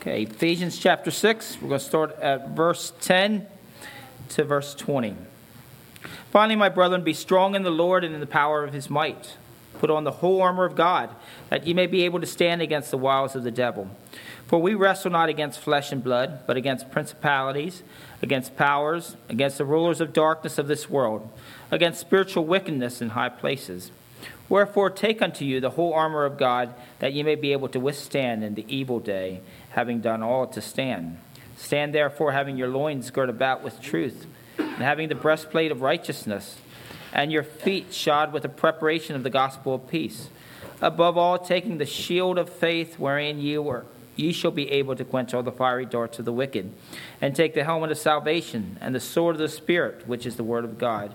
Okay, Ephesians chapter 6. We're going to start at verse 10 to verse 20. Finally, my brethren, be strong in the Lord and in the power of his might. Put on the whole armor of God, that ye may be able to stand against the wiles of the devil. For we wrestle not against flesh and blood, but against principalities, against powers, against the rulers of darkness of this world, against spiritual wickedness in high places. Wherefore, take unto you the whole armor of God, that ye may be able to withstand in the evil day, having done all to stand. Stand therefore, having your loins girt about with truth and having the breastplate of righteousness, and your feet shod with the preparation of the gospel of peace. Above all, taking the shield of faith wherein ye were ye shall be able to quench all the fiery darts of the wicked, and take the helmet of salvation and the sword of the Spirit, which is the word of God,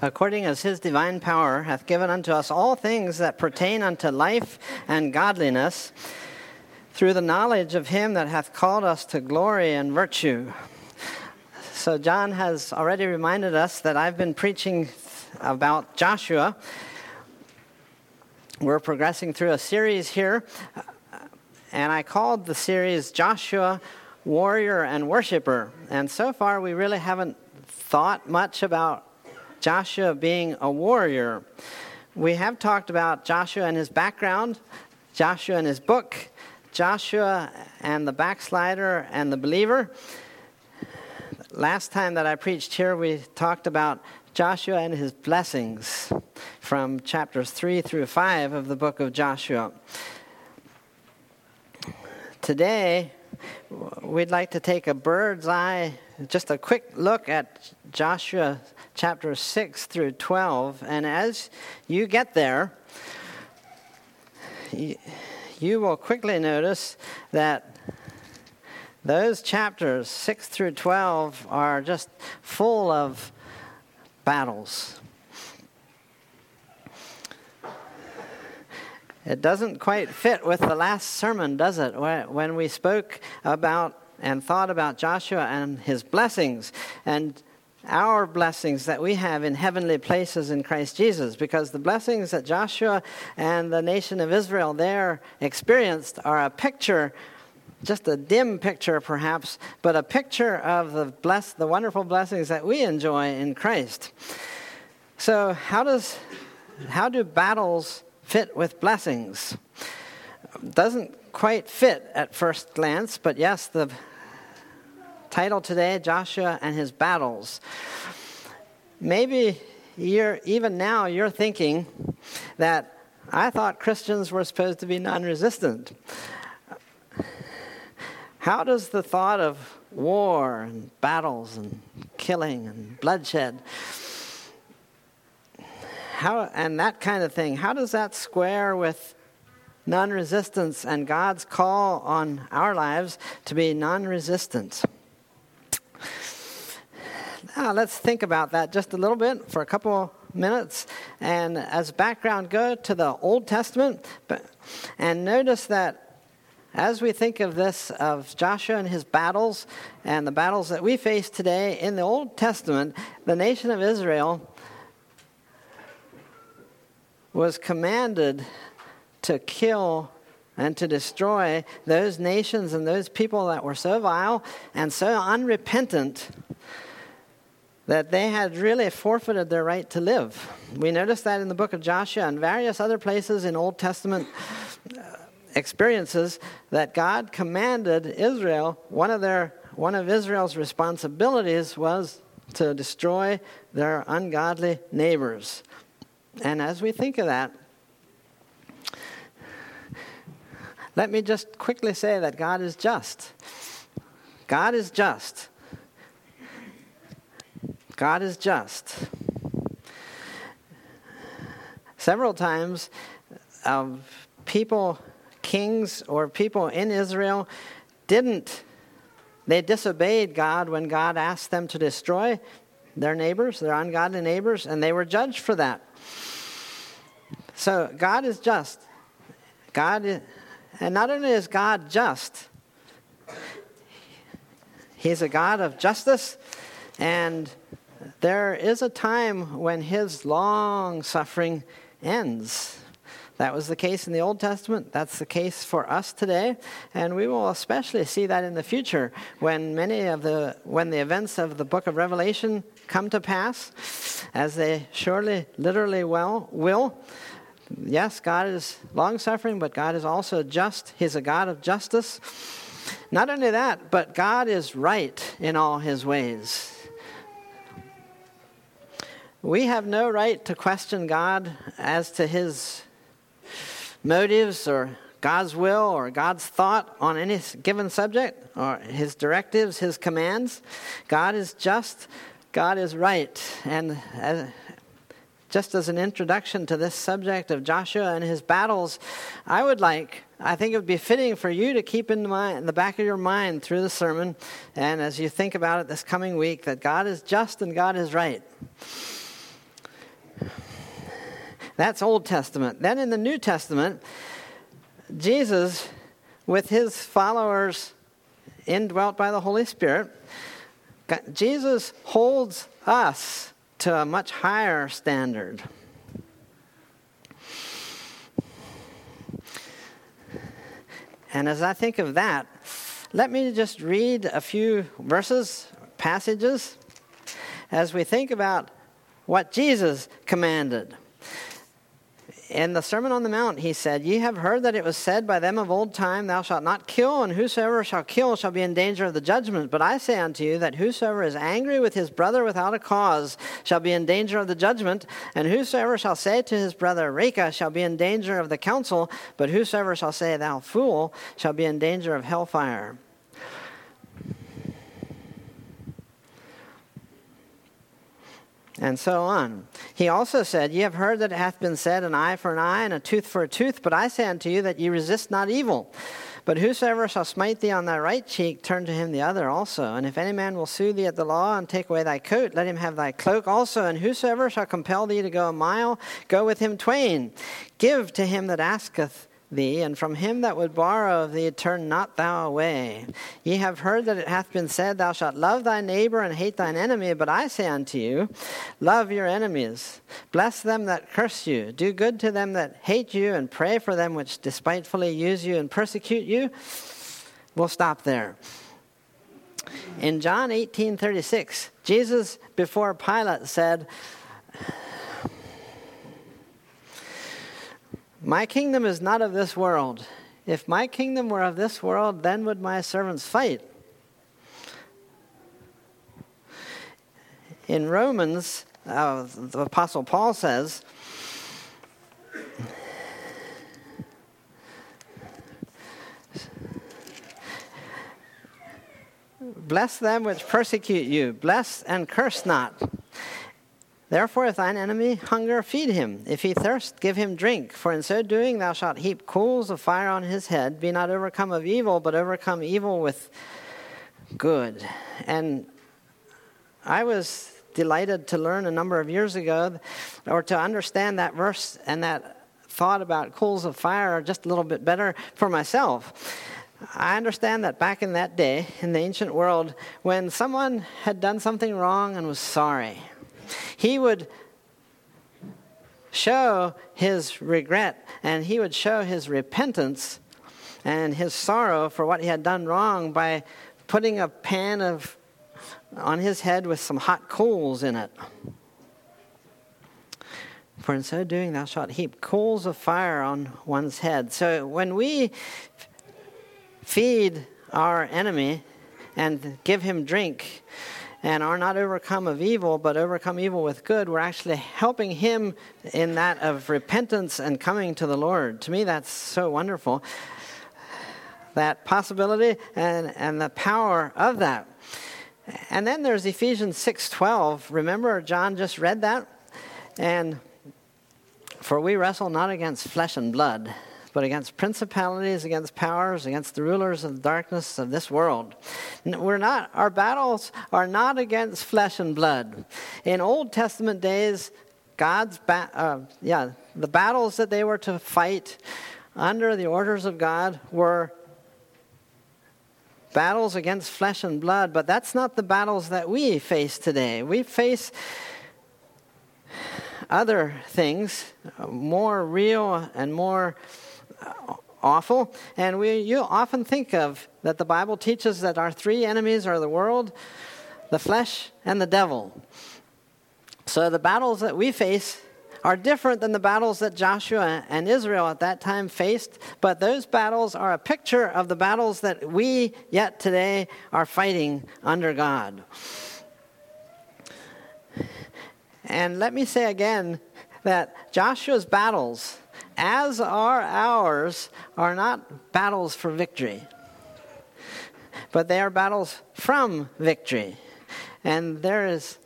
According as his divine power hath given unto us all things that pertain unto life and godliness through the knowledge of him that hath called us to glory and virtue. So, John has already reminded us that I've been preaching about Joshua. We're progressing through a series here, and I called the series Joshua, Warrior and Worshipper. And so far, we really haven't thought much about Joshua being a warrior. We have talked about Joshua and his background, Joshua and his book, Joshua and the backslider and the believer. Last time that I preached here, we talked about Joshua and his blessings from chapters 3 through 5 of the book of Joshua. Today, we'd like to take a bird's eye, just a quick look at Joshua chapter 6 through 12. And as you get there, you will quickly notice that those chapters 6 through 12 are just full of battles. It doesn't quite fit with the last sermon, does it? When we spoke about and thought about Joshua and his blessings. And our blessings that we have in heavenly places in Christ Jesus because the blessings that Joshua and the nation of Israel there experienced are a picture just a dim picture perhaps but a picture of the bless the wonderful blessings that we enjoy in Christ. So how does how do battles fit with blessings? Doesn't quite fit at first glance but yes the title today Joshua and his battles. Maybe you're, even now you're thinking that I thought Christians were supposed to be non resistant. How does the thought of war and battles and killing and bloodshed how, and that kind of thing, how does that square with non resistance and God's call on our lives to be non resistant? Now, let's think about that just a little bit for a couple minutes. And as background, go to the Old Testament and notice that as we think of this, of Joshua and his battles and the battles that we face today in the Old Testament, the nation of Israel was commanded to kill and to destroy those nations and those people that were so vile and so unrepentant that they had really forfeited their right to live. We notice that in the book of Joshua and various other places in Old Testament uh, experiences that God commanded Israel, one of their one of Israel's responsibilities was to destroy their ungodly neighbors. And as we think of that, let me just quickly say that God is just. God is just. God is just. Several times, uh, people kings or people in Israel didn't, they disobeyed God when God asked them to destroy their neighbors, their ungodly neighbors, and they were judged for that. So God is just. God, is, and not only is God just, He's a God of justice, and there is a time when His long suffering ends. That was the case in the Old Testament. That's the case for us today, and we will especially see that in the future when many of the when the events of the book of Revelation come to pass, as they surely, literally, well will. Yes, God is long suffering, but God is also just. He's a God of justice. Not only that, but God is right in all his ways. We have no right to question God as to his motives or God's will or God's thought on any given subject or his directives, his commands. God is just, God is right. And uh, just as an introduction to this subject of Joshua and his battles, I would like, I think it would be fitting for you to keep in, mind, in the back of your mind through the sermon and as you think about it this coming week that God is just and God is right. That's Old Testament. Then in the New Testament, Jesus, with his followers indwelt by the Holy Spirit, Jesus holds us to a much higher standard. And as I think of that, let me just read a few verses, passages, as we think about what Jesus commanded in the Sermon on the Mount, he said, Ye have heard that it was said by them of old time, Thou shalt not kill, and whosoever shall kill shall be in danger of the judgment. But I say unto you that whosoever is angry with his brother without a cause shall be in danger of the judgment, and whosoever shall say to his brother, Raca, shall be in danger of the council, but whosoever shall say, Thou fool, shall be in danger of hellfire. and so on. He also said, Ye have heard that it hath been said, An eye for an eye, and a tooth for a tooth. But I say unto you that ye resist not evil. But whosoever shall smite thee on thy right cheek, turn to him the other also. And if any man will sue thee at the law, and take away thy coat, let him have thy cloak also. And whosoever shall compel thee to go a mile, go with him twain. Give to him that asketh thee, and from him that would borrow of thee turn not thou away. Ye have heard that it hath been said, Thou shalt love thy neighbor and hate thine enemy. But I say unto you, Love your enemies, bless them that curse you, do good to them that hate you, and pray for them which despitefully use you and persecute you. We'll stop there. In John 18 36, Jesus before Pilate said, My kingdom is not of this world. If my kingdom were of this world, then would my servants fight. In Romans, uh, the Apostle Paul says, Bless them which persecute you, bless and curse not. Therefore, if thine enemy hunger, feed him. If he thirst, give him drink. For in so doing, thou shalt heap coals of fire on his head. Be not overcome of evil, but overcome evil with good. And I was delighted to learn a number of years ago, or to understand that verse and that thought about coals of fire just a little bit better for myself. I understand that back in that day, in the ancient world, when someone had done something wrong and was sorry, he would show his regret and he would show his repentance and his sorrow for what he had done wrong by putting a pan of on his head with some hot coals in it. For in so doing, thou shalt heap coals of fire on one's head. So when we feed our enemy and give him drink, and are not overcome of evil, but overcome evil with good, we're actually helping him in that of repentance and coming to the Lord. To me, that's so wonderful. That possibility and, and the power of that. And then there's Ephesians 6:12. Remember John just read that? And for we wrestle not against flesh and blood, but against principalities, against powers, against the rulers of the darkness of this world. We're not, our battles are not against flesh and blood. In Old Testament days, God's, ba- uh, yeah, the battles that they were to fight under the orders of God were battles against flesh and blood, but that's not the battles that we face today. We face other things, more real and more uh, awful. And we, you often think of that the Bible teaches that our three enemies are the world, the flesh, and the devil. So the battles that we face are different than the battles that Joshua and Israel at that time faced, but those battles are a picture of the battles that we yet today are fighting under God. And let me say again that Joshua's battles, as are ours, are not battles for victory, but they are battles from victory. And there is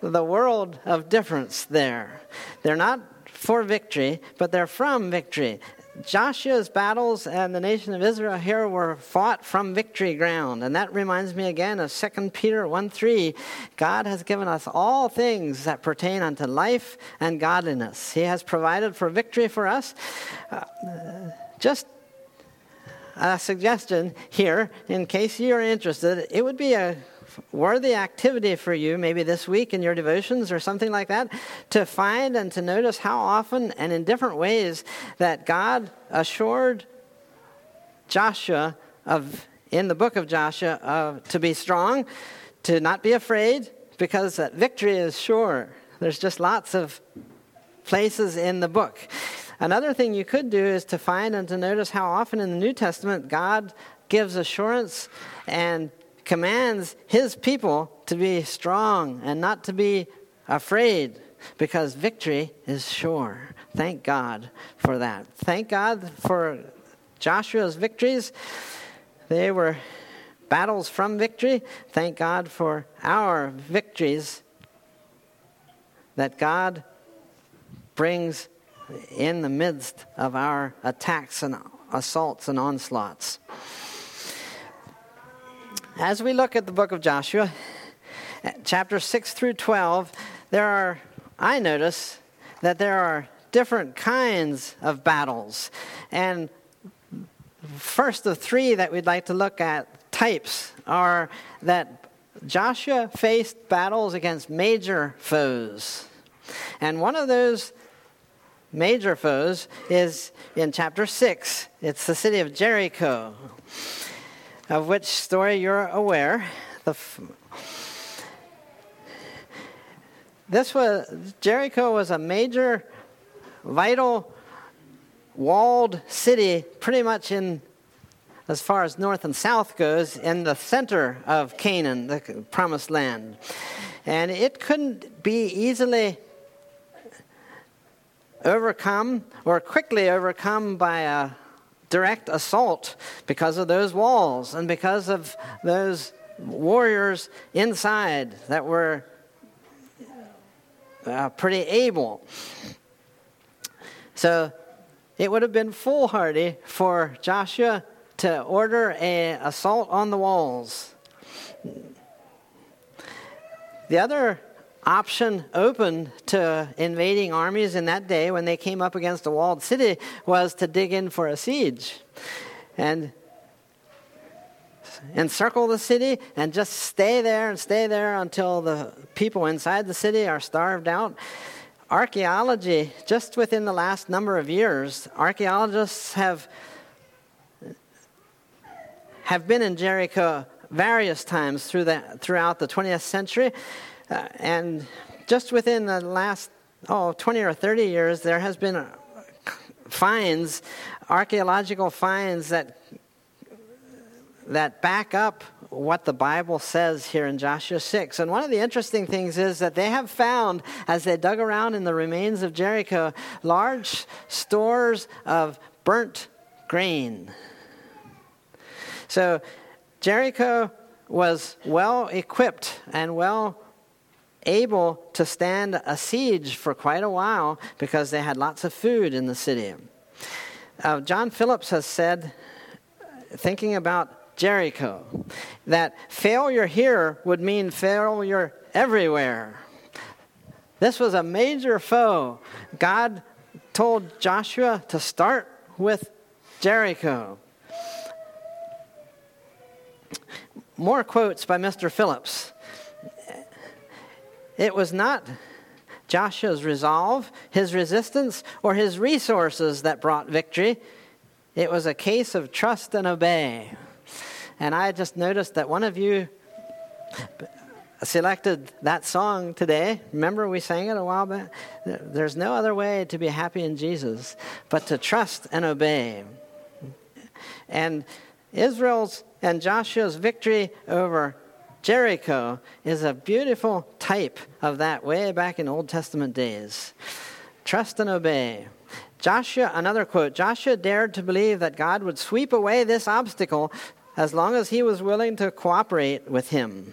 the world of difference there. They're not for victory, but they're from victory. Joshua's battles and the nation of Israel here were fought from victory ground. And that reminds me again of 2 Peter 1 3. God has given us all things that pertain unto life and godliness. He has provided for victory for us. Uh, just a suggestion here, in case you're interested, it would be a worthy activity for you, maybe this week in your devotions or something like that, to find and to notice how often and in different ways that God assured Joshua of in the book of Joshua uh, to be strong, to not be afraid, because that victory is sure. There's just lots of places in the book. Another thing you could do is to find and to notice how often in the New Testament God gives assurance and commands his people to be strong and not to be afraid because victory is sure. Thank God for that. Thank God for Joshua's victories. They were battles from victory. Thank God for our victories that God brings in the midst of our attacks and assaults and onslaughts. As we look at the book of Joshua, chapter 6 through 12, there are, I notice, that there are different kinds of battles. And first of three that we'd like to look at, types, are that Joshua faced battles against major foes. And one of those major foes is in chapter 6. It's the city of Jericho of which story you're aware. F- this was Jericho was a major, vital, walled city, pretty much in as far as north and south goes, in the center of Canaan, the promised land. And it couldn't be easily overcome or quickly overcome by a direct assault because of those walls and because of those warriors inside that were uh, pretty able. So it would have been foolhardy for Joshua to order an assault on the walls. The other option open to invading armies in that day when they came up against a walled city was to dig in for a siege and encircle the city and just stay there and stay there until the people inside the city are starved out. Archaeology, just within the last number of years, archaeologists have have been in Jericho various times through the, throughout the 20th century uh, and just within the last, oh, 20 or 30 years, there has been uh, finds, archaeological finds that, that back up what the Bible says here in Joshua 6. And one of the interesting things is that they have found, as they dug around in the remains of Jericho, large stores of burnt grain. So Jericho was well equipped and well able to stand a siege for quite a while because they had lots of food in the city. uh, John Phillips has said, thinking about Jericho, that failure here would mean failure everywhere. This was a major foe. God told Joshua to start with Jericho. More quotes by Mr. Phillips. It was not Joshua's resolve, his resistance, or his resources that brought victory. It was a case of trust and obey. And I just noticed that one of you selected that song today. Remember, we sang it a while back? There's no other way to be happy in Jesus but to trust and obey. And Israel's and Joshua's victory over Jericho is a beautiful type of that way back in Old Testament days. Trust and obey. Joshua, another quote Joshua dared to believe that God would sweep away this obstacle as long as he was willing to cooperate with him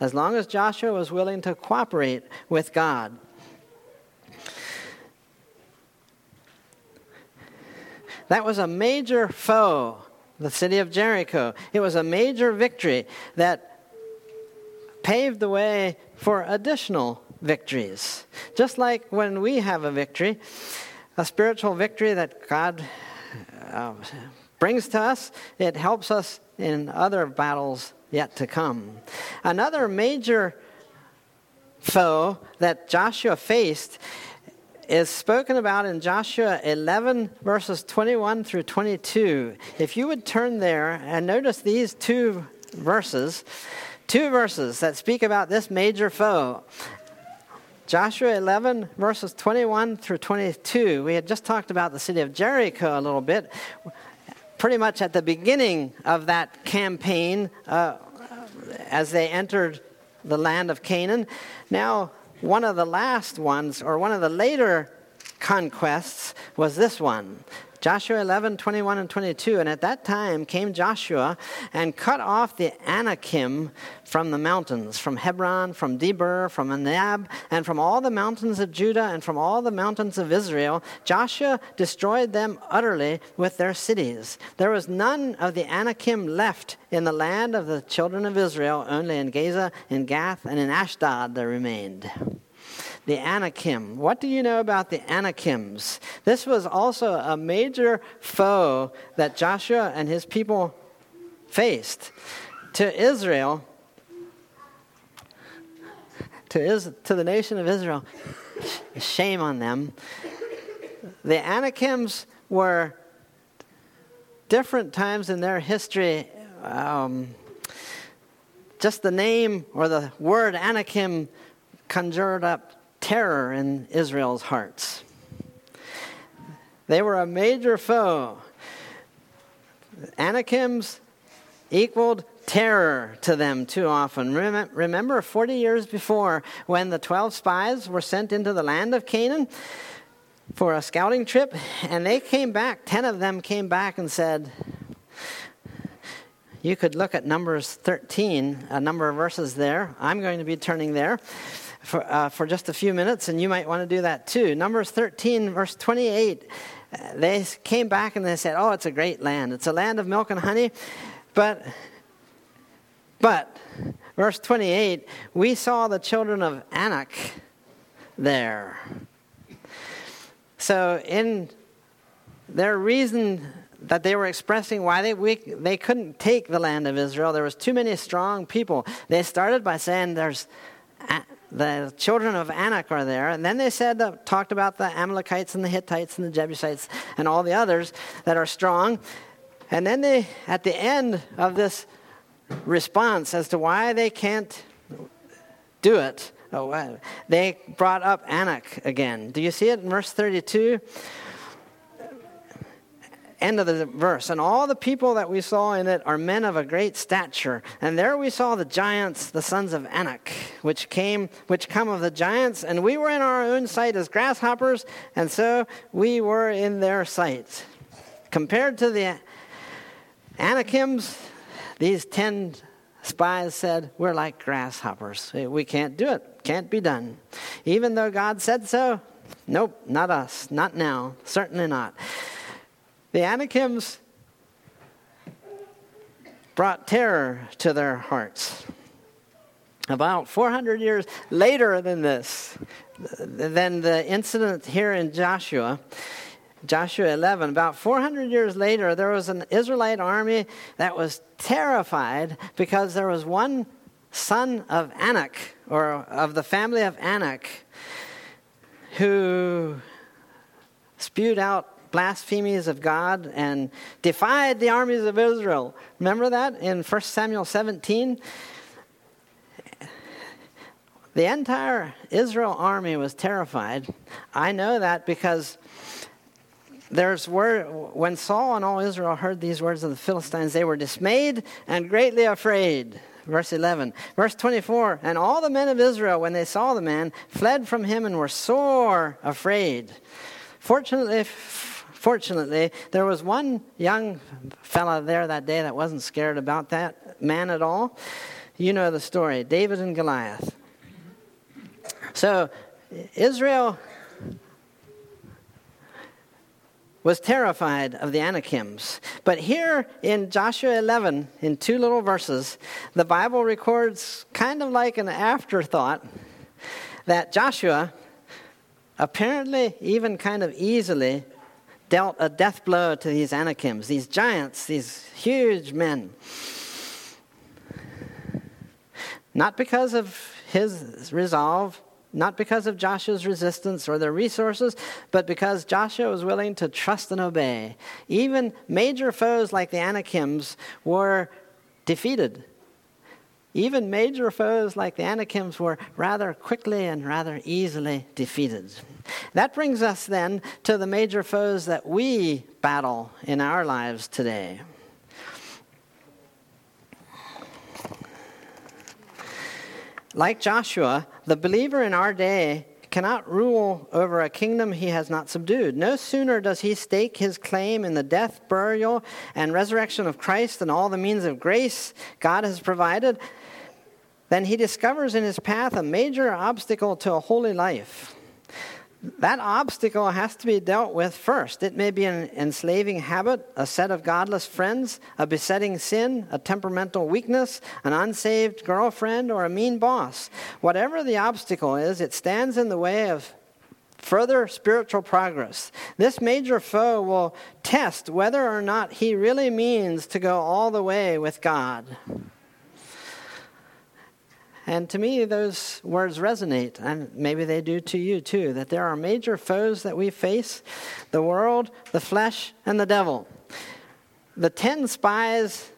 as long as Joshua was willing to cooperate with God. That was a major foe, the city of Jericho. It was a major victory that paved the way for additional victories. Just like when we have a victory, a spiritual victory that God uh, brings to us, it helps us in other battles yet to come. Another major foe that Joshua faced is spoken about in Joshua 11, verses 21 through 22. If you would turn there and notice these two verses, two verses that speak about this major foe. Joshua 11, verses 21 through 22. We had just talked about the city of Jericho a little bit pretty much at the beginning of that campaign uh, as they entered the land of Canaan. Now, one of the last ones, or one of the later conquests, was this one Joshua 11, 21 and 22. And at that time came Joshua and cut off the Anakim from the mountains, from Hebron, from Debir, from Anab, and from all the mountains of Judah and from all the mountains of Israel. Joshua destroyed them utterly with their cities. There was none of the Anakim left in the land of the children of Israel, only in Gaza, in Gath, and in Ashdod there remained the Anakim. What do you know about the Anakims? This was also a major foe that Joshua and his people faced. To Israel, to, Is, to the nation of Israel, shame on them. The Anakims were different times in their history. Um, just the name or the word Anakim conjured up terror in Israel's hearts. They were a major foe. Anakims equaled terror to them too often. Remember 40 years before when the 12 spies were sent into the land of Canaan for a scouting trip, and they came back, 10 of them came back and said, you could look at Numbers 13, a number of verses there. I'm going to be turning there for, uh, for just a few minutes, and you might want to do that too. Numbers 13, verse 28, uh, they came back and they said, Oh, it's a great land. It's a land of milk and honey. But, but, verse 28, we saw the children of Anak there. So, in their reason that they were expressing why they, we, they couldn't take the land of Israel, there was too many strong people. They started by saying there's the children of Anak are there. And then they said, talked about the Amalekites and the Hittites and the Jebusites and all the others that are strong. And then they, at the end of this response as to why they can't do it, oh, they brought up Anak again. Do you see it in verse 32? End of the verse. And all the people that we saw in it are men of a great stature. And there we saw the giants, the sons of Anak, which came, which come of the giants. And we were in our own sight as grasshoppers, and so we were in their sight. Compared to the Anakims, these ten spies said, We're like grasshoppers. We can't do it. Can't be done. Even though God said so, nope, not us. Not now. Certainly not. The Anakims brought terror to their hearts. About 400 years later than this, than the incident here in Joshua, Joshua 11, about 400 years later, there was an Israelite army that was terrified because there was one son of Anak, or of the family of Anak, who spewed out blasphemies of God and defied the armies of Israel. Remember that in 1 Samuel 17? The entire Israel army was terrified. I know that because there's word when Saul and all Israel heard these words of the Philistines, they were dismayed and greatly afraid. Verse 11. Verse 24. And all the men of Israel, when they saw the man, fled from him and were sore afraid. Fortunately, fortunately, there was one young fella there that day that wasn't scared about that man at all. You know the story David and Goliath. So Israel was terrified of the Anakims. But here in Joshua 11, in two little verses, the Bible records kind of like an afterthought that Joshua apparently, even kind of easily, dealt a death blow to these Anakims, these giants, these huge men. Not because of his resolve, not because of Joshua's resistance or their resources, but because Joshua was willing to trust and obey. Even major foes like the Anakims were defeated. Even major foes like the Anakims were rather quickly and rather easily defeated. That brings us then to the major foes that we battle in our lives today. Like Joshua, the believer in our day cannot rule over a kingdom he has not subdued. No sooner does he stake his claim in the death, burial, and resurrection of Christ and all the means of grace God has provided than he discovers in his path a major obstacle to a holy life that obstacle has to be dealt with first. It may be an enslaving habit, a set of godless friends, a besetting sin, a temperamental weakness, an unsaved girlfriend, or a mean boss. Whatever the obstacle is, it stands in the way of further spiritual progress. This major foe will test whether or not he really means to go all the way with God. And to me, those words resonate, and maybe they do to you too, that there are major foes that we face the world, the flesh, and the devil. The 10 spies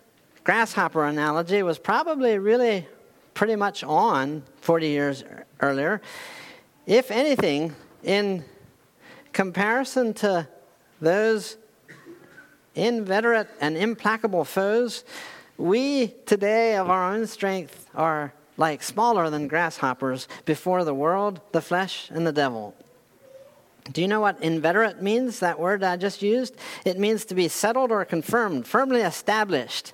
grasshopper analogy was probably really pretty much on 40 years earlier. If anything, in comparison to those inveterate and implacable foes, we today of our own strength are like smaller than grasshoppers before the world, the flesh, and the devil. Do you know what inveterate means, that word I just used? It means to be settled or confirmed, firmly established.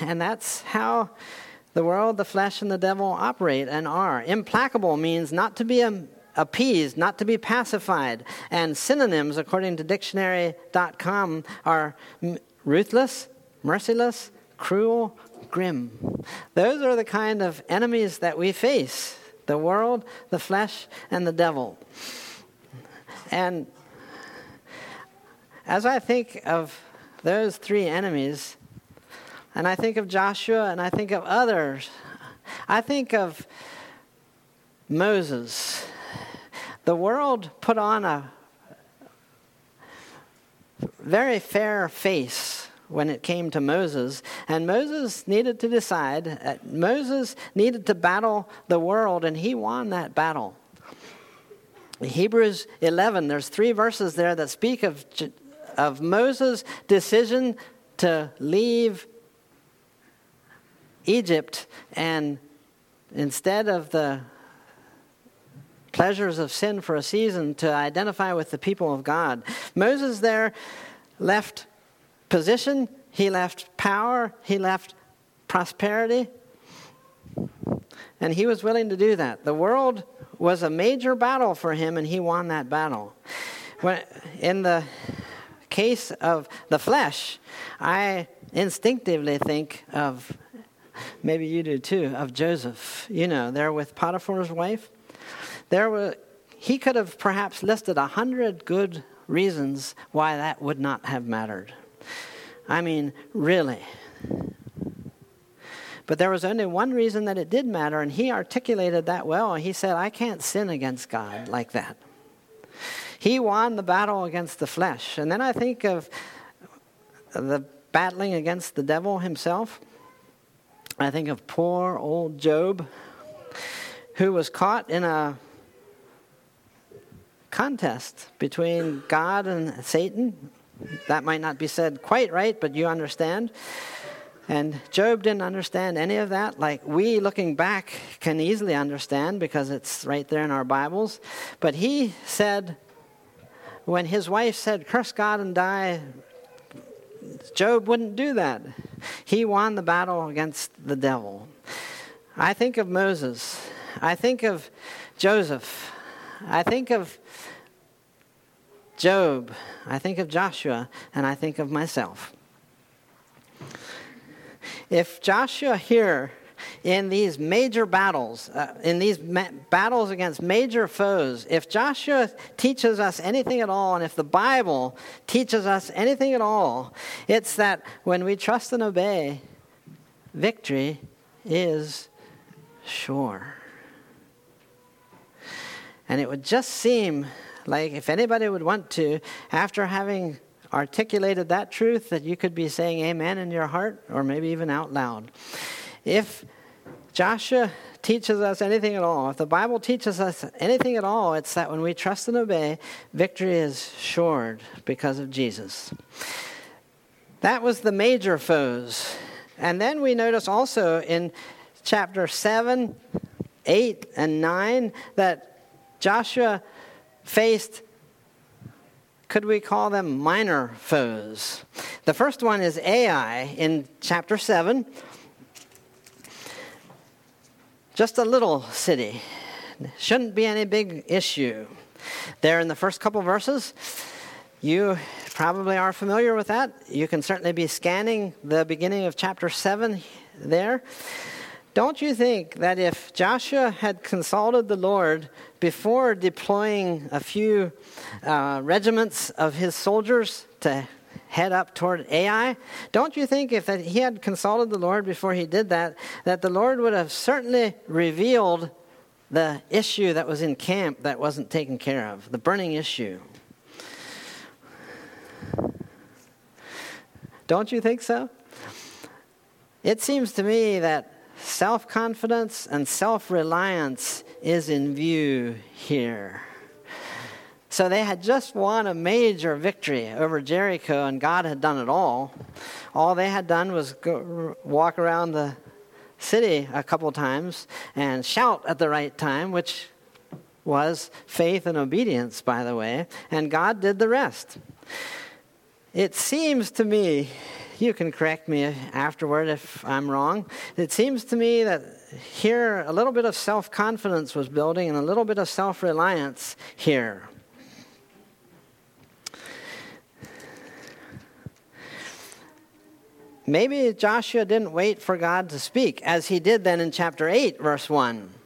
And that's how the world, the flesh, and the devil operate and are. Implacable means not to be appeased, not to be pacified. And synonyms, according to dictionary.com, are ruthless, merciless, cruel, grim. Those are the kind of enemies that we face the world, the flesh, and the devil. And as I think of those three enemies, and I think of Joshua and I think of others, I think of Moses. The world put on a very fair face when it came to Moses. And Moses needed to decide, uh, Moses needed to battle the world, and he won that battle. Hebrews 11, there's three verses there that speak of, of Moses' decision to leave Egypt and instead of the pleasures of sin for a season to identify with the people of God. Moses there left position, he left power, he left prosperity, and he was willing to do that. The world was a major battle for him, and he won that battle. When, in the case of the flesh, I instinctively think of, maybe you do too, of Joseph. You know, there with Potiphar's wife. There were, he could have perhaps listed a hundred good reasons why that would not have mattered. I mean, really. But there was only one reason that it did matter, and he articulated that well. He said, I can't sin against God like that. He won the battle against the flesh. And then I think of the battling against the devil himself. I think of poor old Job, who was caught in a contest between God and Satan. That might not be said quite right, but you understand. And Job didn't understand any of that, like we looking back can easily understand because it's right there in our Bibles. But he said, when his wife said, Curse God and die, Job wouldn't do that. He won the battle against the devil. I think of Moses. I think of Joseph. I think of Job. I think of Joshua. And I think of myself. If Joshua here in these major battles, uh, in these ma- battles against major foes, if Joshua teaches us anything at all, and if the Bible teaches us anything at all, it's that when we trust and obey, victory is sure. And it would just seem like if anybody would want to, after having articulated that truth, that you could be saying amen in your heart or maybe even out loud. If Joshua teaches us anything at all, if the Bible teaches us anything at all, it's that when we trust and obey, victory is assured because of Jesus. That was the major foes. And then we notice also in chapter 7, 8, and 9 that Joshua faced could we call them minor foes? The first one is Ai in chapter 7. Just a little city. Shouldn't be any big issue. There in the first couple verses, you probably are familiar with that. You can certainly be scanning the beginning of chapter 7 there. Don't you think that if Joshua had consulted the Lord before deploying a few uh, regiments of his soldiers to head up toward Ai, don't you think if he had consulted the Lord before he did that, that the Lord would have certainly revealed the issue that was in camp that wasn't taken care of, the burning issue? Don't you think so? It seems to me that self confidence and self reliance is in view here. So they had just won a major victory over Jericho, and God had done it all. All they had done was go, walk around the city a couple times and shout at the right time, which was faith and obedience, by the way, and God did the rest. It seems to me you can correct me afterward if I'm wrong. It seems to me that here a little bit of self confidence was building and a little bit of self reliance here. Maybe Joshua didn't wait for God to speak, as he did then in chapter 8, verse 1.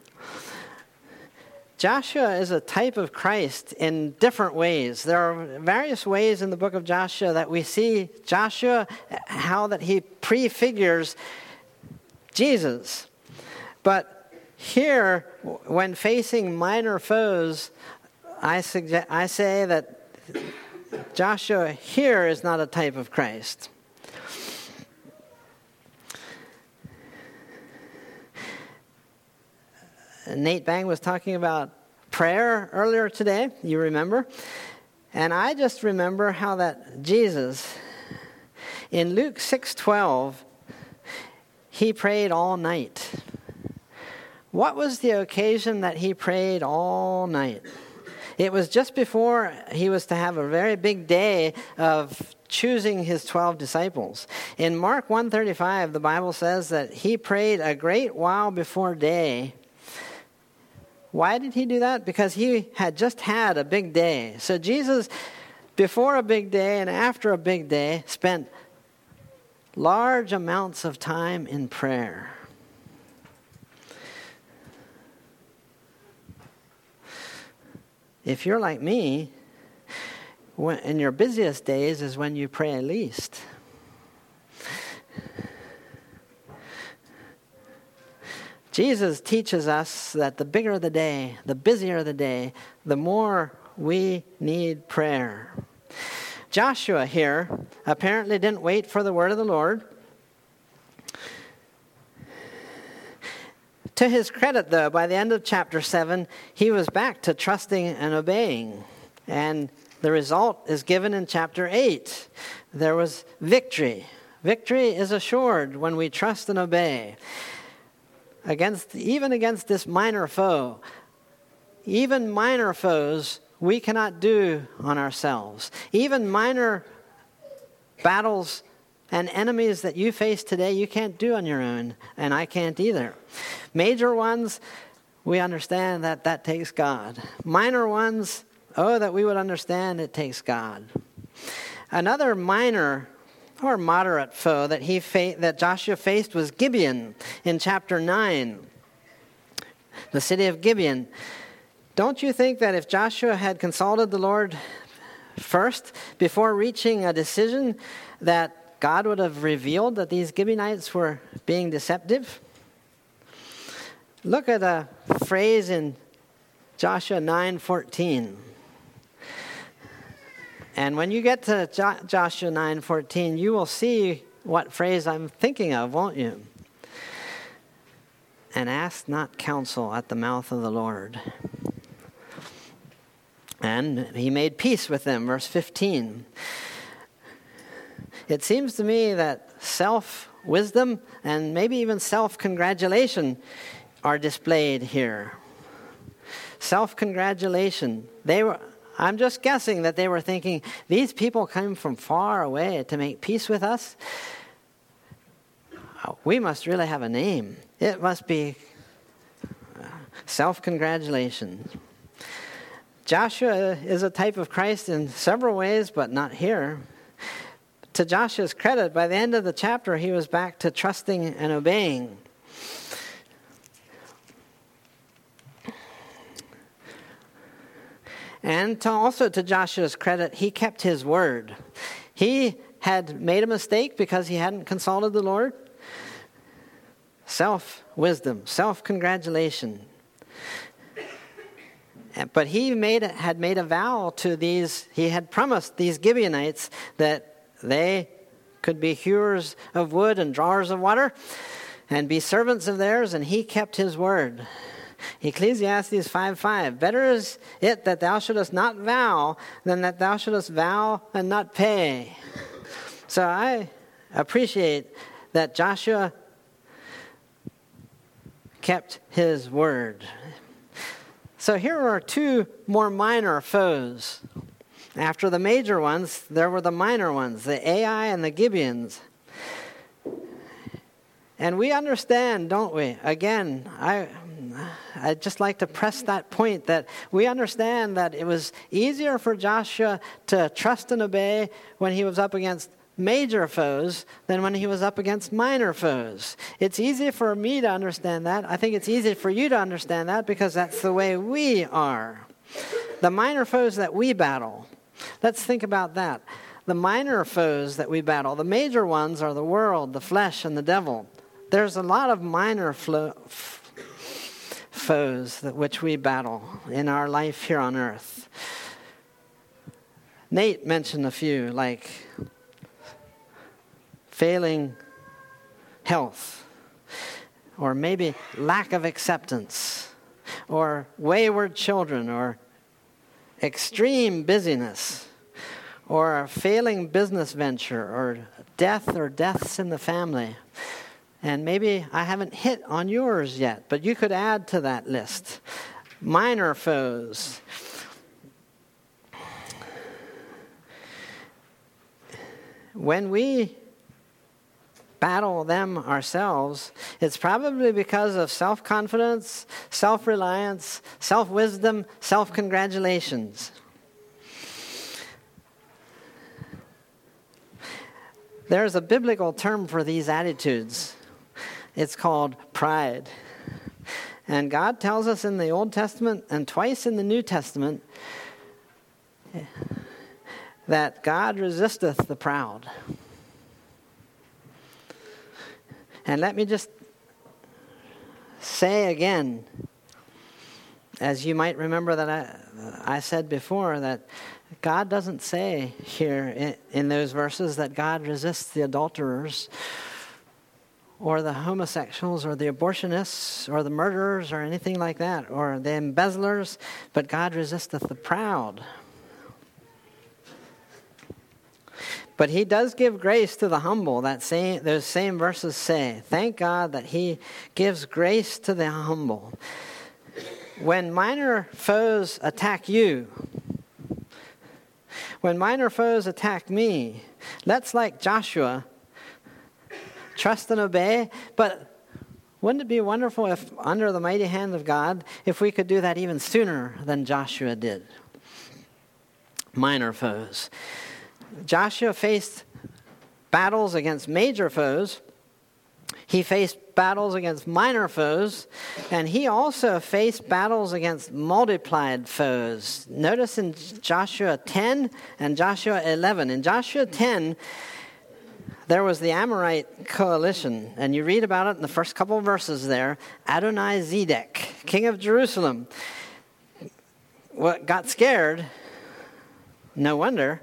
Joshua is a type of Christ in different ways. There are various ways in the book of Joshua that we see Joshua, how that he prefigures Jesus. But here, when facing minor foes, I, suggest, I say that Joshua here is not a type of Christ. Nate Bang was talking about prayer earlier today, you remember? And I just remember how that Jesus in Luke 6:12 he prayed all night. What was the occasion that he prayed all night? It was just before he was to have a very big day of choosing his 12 disciples. In Mark 135 the Bible says that he prayed a great while before day why did he do that? Because he had just had a big day. So Jesus before a big day and after a big day, spent large amounts of time in prayer. If you're like me, when, in your busiest days is when you pray least. Jesus teaches us that the bigger the day, the busier the day, the more we need prayer. Joshua here apparently didn't wait for the word of the Lord. To his credit, though, by the end of chapter 7, he was back to trusting and obeying. And the result is given in chapter 8. There was victory. Victory is assured when we trust and obey against even against this minor foe. Even minor foes we cannot do on ourselves. Even minor battles and enemies that you face today you can't do on your own and I can't either. Major ones we understand that that takes God. Minor ones oh that we would understand it takes God. Another minor or moderate foe that, he fa- that Joshua faced was Gibeon in chapter 9, the city of Gibeon. Don't you think that if Joshua had consulted the Lord first before reaching a decision, that God would have revealed that these Gibeonites were being deceptive? Look at a phrase in Joshua 9:14. And when you get to jo- Joshua 9:14, you will see what phrase I'm thinking of, won't you? And ask not counsel at the mouth of the Lord. And he made peace with them, verse 15. It seems to me that self wisdom and maybe even self congratulation are displayed here. Self congratulation. They were I'm just guessing that they were thinking, these people came from far away to make peace with us. Oh, we must really have a name. It must be uh, self congratulation. Joshua is a type of Christ in several ways, but not here. To Joshua's credit, by the end of the chapter, he was back to trusting and obeying. And to also to Joshua's credit, he kept his word. He had made a mistake because he hadn't consulted the Lord. Self wisdom, self congratulation. But he made, had made a vow to these, he had promised these Gibeonites that they could be hewers of wood and drawers of water and be servants of theirs, and he kept his word. Ecclesiastes 5 5. Better is it that thou shouldest not vow than that thou shouldest vow and not pay. So I appreciate that Joshua kept his word. So here are two more minor foes. After the major ones, there were the minor ones, the Ai and the Gibeons. And we understand, don't we? Again, I, I'd just like to press that point that we understand that it was easier for Joshua to trust and obey when he was up against major foes than when he was up against minor foes. It's easy for me to understand that. I think it's easy for you to understand that because that's the way we are. The minor foes that we battle, let's think about that. The minor foes that we battle, the major ones are the world, the flesh, and the devil. There's a lot of minor flo- foes that which we battle in our life here on earth. Nate mentioned a few, like failing health, or maybe lack of acceptance, or wayward children, or extreme busyness, or a failing business venture, or death or deaths in the family. And maybe I haven't hit on yours yet, but you could add to that list. Minor foes. When we battle them ourselves, it's probably because of self confidence, self reliance, self wisdom, self congratulations. There's a biblical term for these attitudes. It's called pride. And God tells us in the Old Testament and twice in the New Testament that God resisteth the proud. And let me just say again, as you might remember that I, I said before, that God doesn't say here in, in those verses that God resists the adulterers or the homosexuals or the abortionists or the murderers or anything like that or the embezzlers, but God resisteth the proud. But he does give grace to the humble. That same, those same verses say, Thank God that he gives grace to the humble. When minor foes attack you, when minor foes attack me, let's, like Joshua, trust and obey. But wouldn't it be wonderful if, under the mighty hand of God, if we could do that even sooner than Joshua did? Minor foes. Joshua faced battles against major foes. He faced battles against minor foes, and he also faced battles against multiplied foes. Notice in Joshua 10 and Joshua 11. In Joshua 10, there was the Amorite coalition, and you read about it in the first couple verses there. Adonai Zedek, king of Jerusalem, what got scared, no wonder,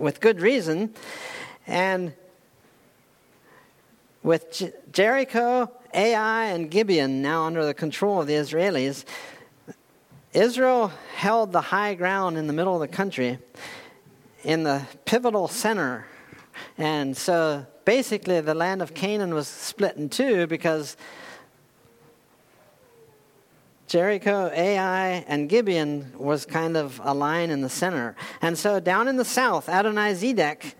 with good reason. And with Jericho, Ai, and Gibeon now under the control of the Israelis, Israel held the high ground in the middle of the country, in the pivotal center. And so basically, the land of Canaan was split in two because Jericho, Ai, and Gibeon was kind of a line in the center. And so down in the south, Adonai Zedek,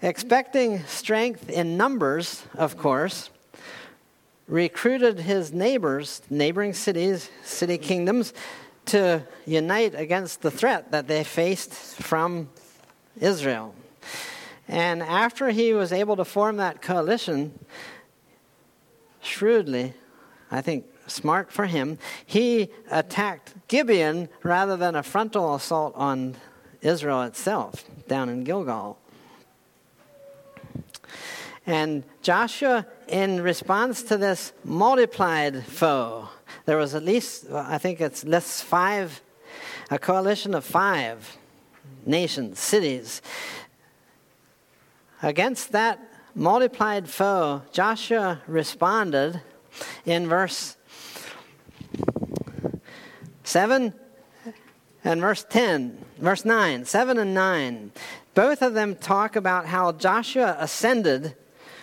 expecting strength in numbers, of course, recruited his neighbors, neighboring cities, city kingdoms, to unite against the threat that they faced from Israel. And after he was able to form that coalition, shrewdly, I think smart for him, he attacked Gibeon rather than a frontal assault on Israel itself down in Gilgal. And Joshua, in response to this multiplied foe, there was at least, I think it's less five, a coalition of five nations, cities. Against that multiplied foe, Joshua responded in verse 7 and verse 10, verse 9, 7 and 9. Both of them talk about how Joshua ascended.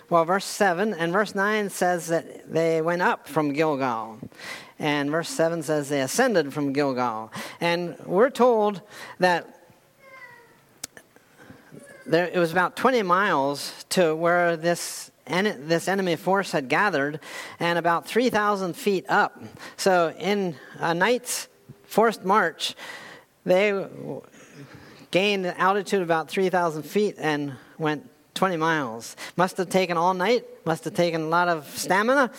Well, verse 7 and verse 9 says that they went up from Gilgal. And verse 7 says they ascended from Gilgal. And we're told that there, it was about 20 miles to where this en- this enemy force had gathered, and about 3,000 feet up. So, in a night's forced march, they gained an altitude about 3,000 feet and went 20 miles. Must have taken all night, must have taken a lot of stamina.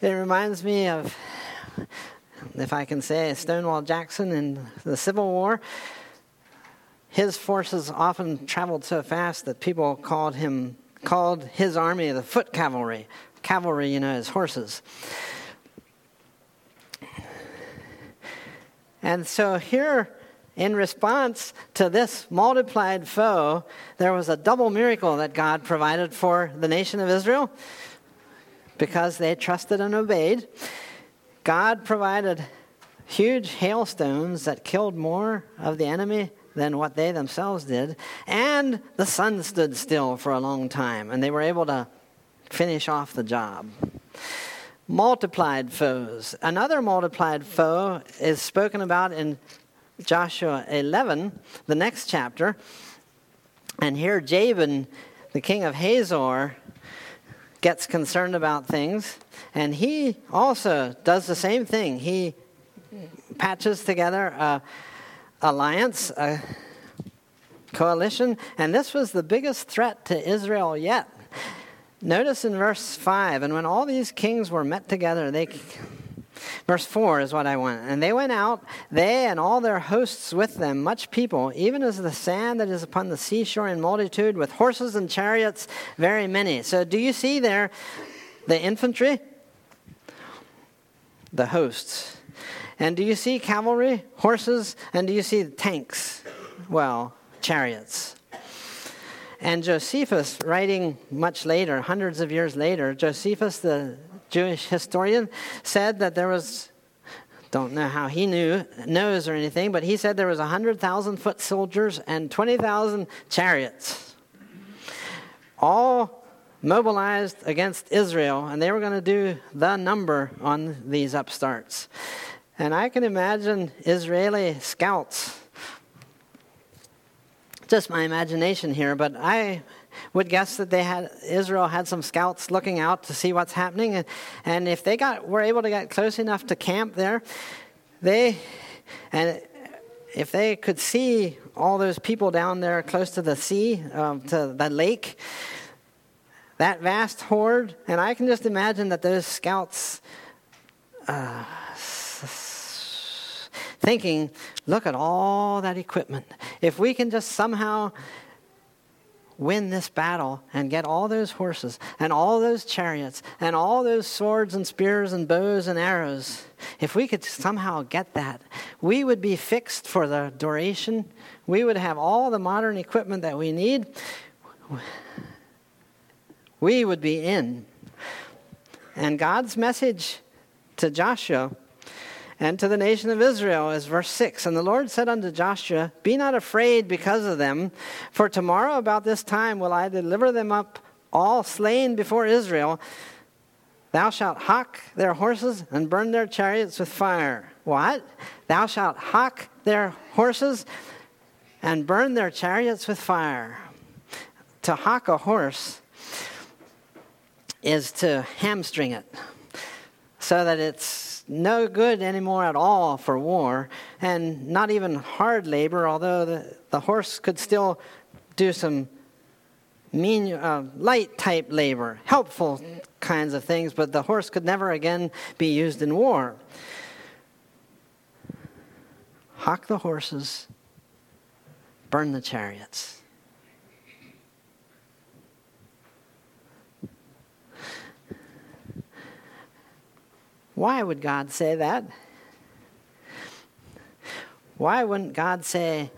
It reminds me of, if I can say, Stonewall Jackson in the Civil War. His forces often traveled so fast that people called him called his army the foot cavalry. Cavalry, you know, is horses. And so here, in response to this multiplied foe, there was a double miracle that God provided for the nation of Israel because they trusted and obeyed. God provided huge hailstones that killed more of the enemy than what they themselves did. And the sun stood still for a long time, and they were able to finish off the job. Multiplied foes. Another multiplied foe is spoken about in Joshua 11, the next chapter. And here Jabin, the king of Hazor, gets concerned about things. And he also does the same thing. He patches together a alliance, a coalition, and this was the biggest threat to Israel yet. Notice in verse 5 and when all these kings were met together, they. Verse 4 is what I want. And they went out, they and all their hosts with them, much people, even as the sand that is upon the seashore in multitude, with horses and chariots, very many. So, do you see there the infantry? The hosts. And do you see cavalry, horses, and do you see tanks? Well, chariots. And Josephus, writing much later, hundreds of years later, Josephus, the Jewish historian, said that there was, don't know how he knew, knows or anything, but he said there was 100,000 foot soldiers and 20,000 chariots. All mobilized against Israel, and they were going to do the number on these upstarts. And I can imagine Israeli scouts just my imagination here, but I would guess that they had Israel had some scouts looking out to see what's happening, and, and if they got were able to get close enough to camp there, they and if they could see all those people down there close to the sea, um, to the lake, that vast horde, and I can just imagine that those scouts. Uh, thinking, look at all that equipment. If we can just somehow win this battle and get all those horses and all those chariots and all those swords and spears and bows and arrows, if we could somehow get that, we would be fixed for the duration. We would have all the modern equipment that we need. We would be in. And God's message to Joshua and to the nation of Israel, as verse 6. And the Lord said unto Joshua, Be not afraid because of them, for tomorrow about this time will I deliver them up all slain before Israel. Thou shalt hock their horses and burn their chariots with fire. What? Thou shalt hock their horses and burn their chariots with fire. To hock a horse is to hamstring it so that it's no good anymore at all for war, and not even hard labor, although the, the horse could still do some mean, uh, light type labor, helpful kinds of things, but the horse could never again be used in war. Hock the horses, burn the chariots. Why would God say that? Why wouldn't God say,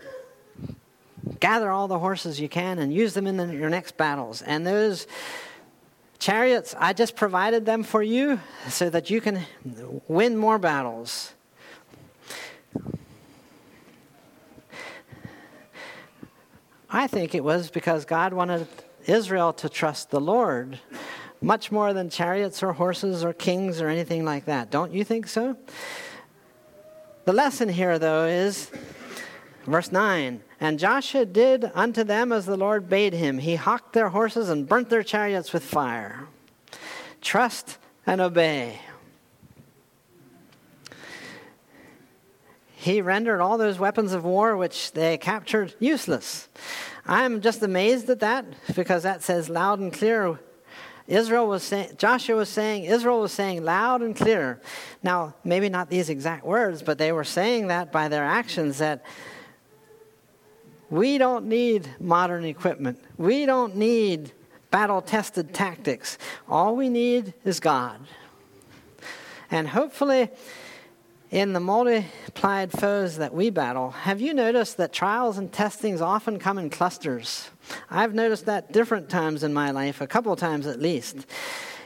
gather all the horses you can and use them in the, your next battles? And those chariots, I just provided them for you so that you can win more battles. I think it was because God wanted Israel to trust the Lord much more than chariots or horses or kings or anything like that. Don't you think so? The lesson here, though, is verse 9 And Joshua did unto them as the Lord bade him. He hocked their horses and burnt their chariots with fire. Trust and obey. He rendered all those weapons of war which they captured useless. I'm just amazed at that because that says loud and clear Israel was saying, Joshua was saying, Israel was saying loud and clear. Now, maybe not these exact words, but they were saying that by their actions that we don't need modern equipment. We don't need battle tested tactics. All we need is God. And hopefully, in the multiplied foes that we battle, have you noticed that trials and testings often come in clusters? I've noticed that different times in my life, a couple times at least.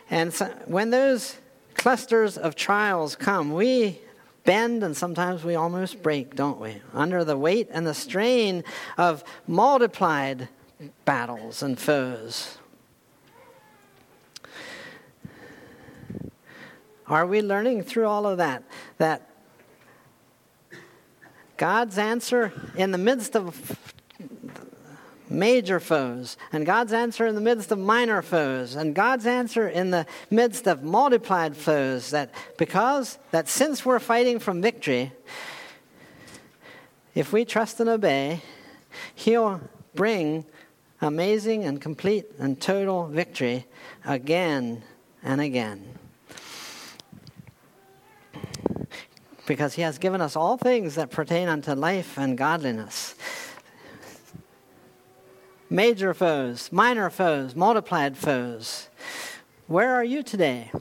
And so when those clusters of trials come, we bend and sometimes we almost break, don't we? Under the weight and the strain of multiplied battles and foes. Are we learning through all of that that God's answer in the midst of major foes, and God's answer in the midst of minor foes, and God's answer in the midst of multiplied foes, that because that since we're fighting from victory, if we trust and obey, He'll bring amazing and complete and total victory again and again. Because he has given us all things that pertain unto life and godliness. Major foes, minor foes, multiplied foes. Where are you today?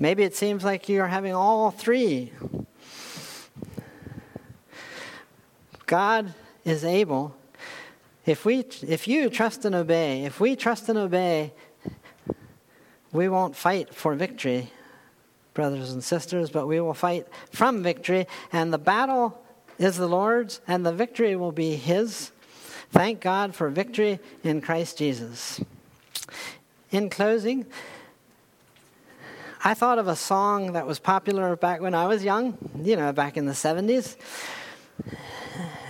Maybe it seems like you're having all three. God is able. If, we, if you trust and obey, if we trust and obey, we won't fight for victory, brothers and sisters, but we will fight from victory, and the battle is the Lord's, and the victory will be His. Thank God for victory in Christ Jesus. In closing, I thought of a song that was popular back when I was young, you know, back in the 70s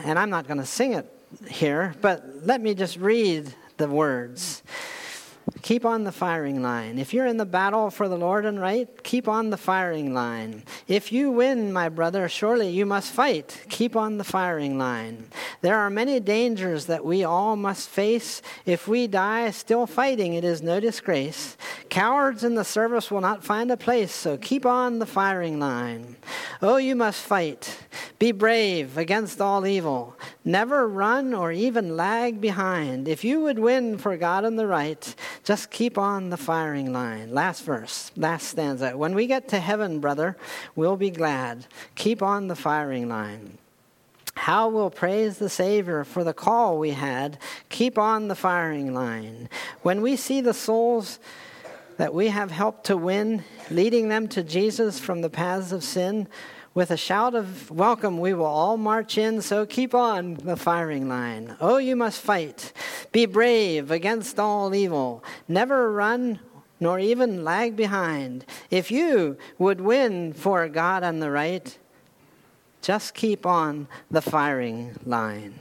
and I'm not going to sing it here, but let me just read the words. Keep on the firing line. If you're in the battle for the Lord and right, keep on the firing line. If you win, my brother, surely you must fight. Keep on the firing line. There are many dangers that we all must face. If we die still fighting, it is no disgrace. Cowards in the service will not find a place, so keep on the firing line. Oh, you must fight. Be brave against all evil. Never run or even lag behind. If you would win for God and the right, just keep on the firing line. Last verse, last stanza. When we get to heaven, brother, we'll be glad. Keep on the firing line. How we'll praise the Savior for the call we had. Keep on the firing line. When we see the souls that we have helped to win, leading them to Jesus from the paths of sin, with a shout of welcome, we will all march in, so keep on the firing line. Oh, you must fight. Be brave against all evil. Never run nor even lag behind. If you would win for God and the right, just keep on the firing line.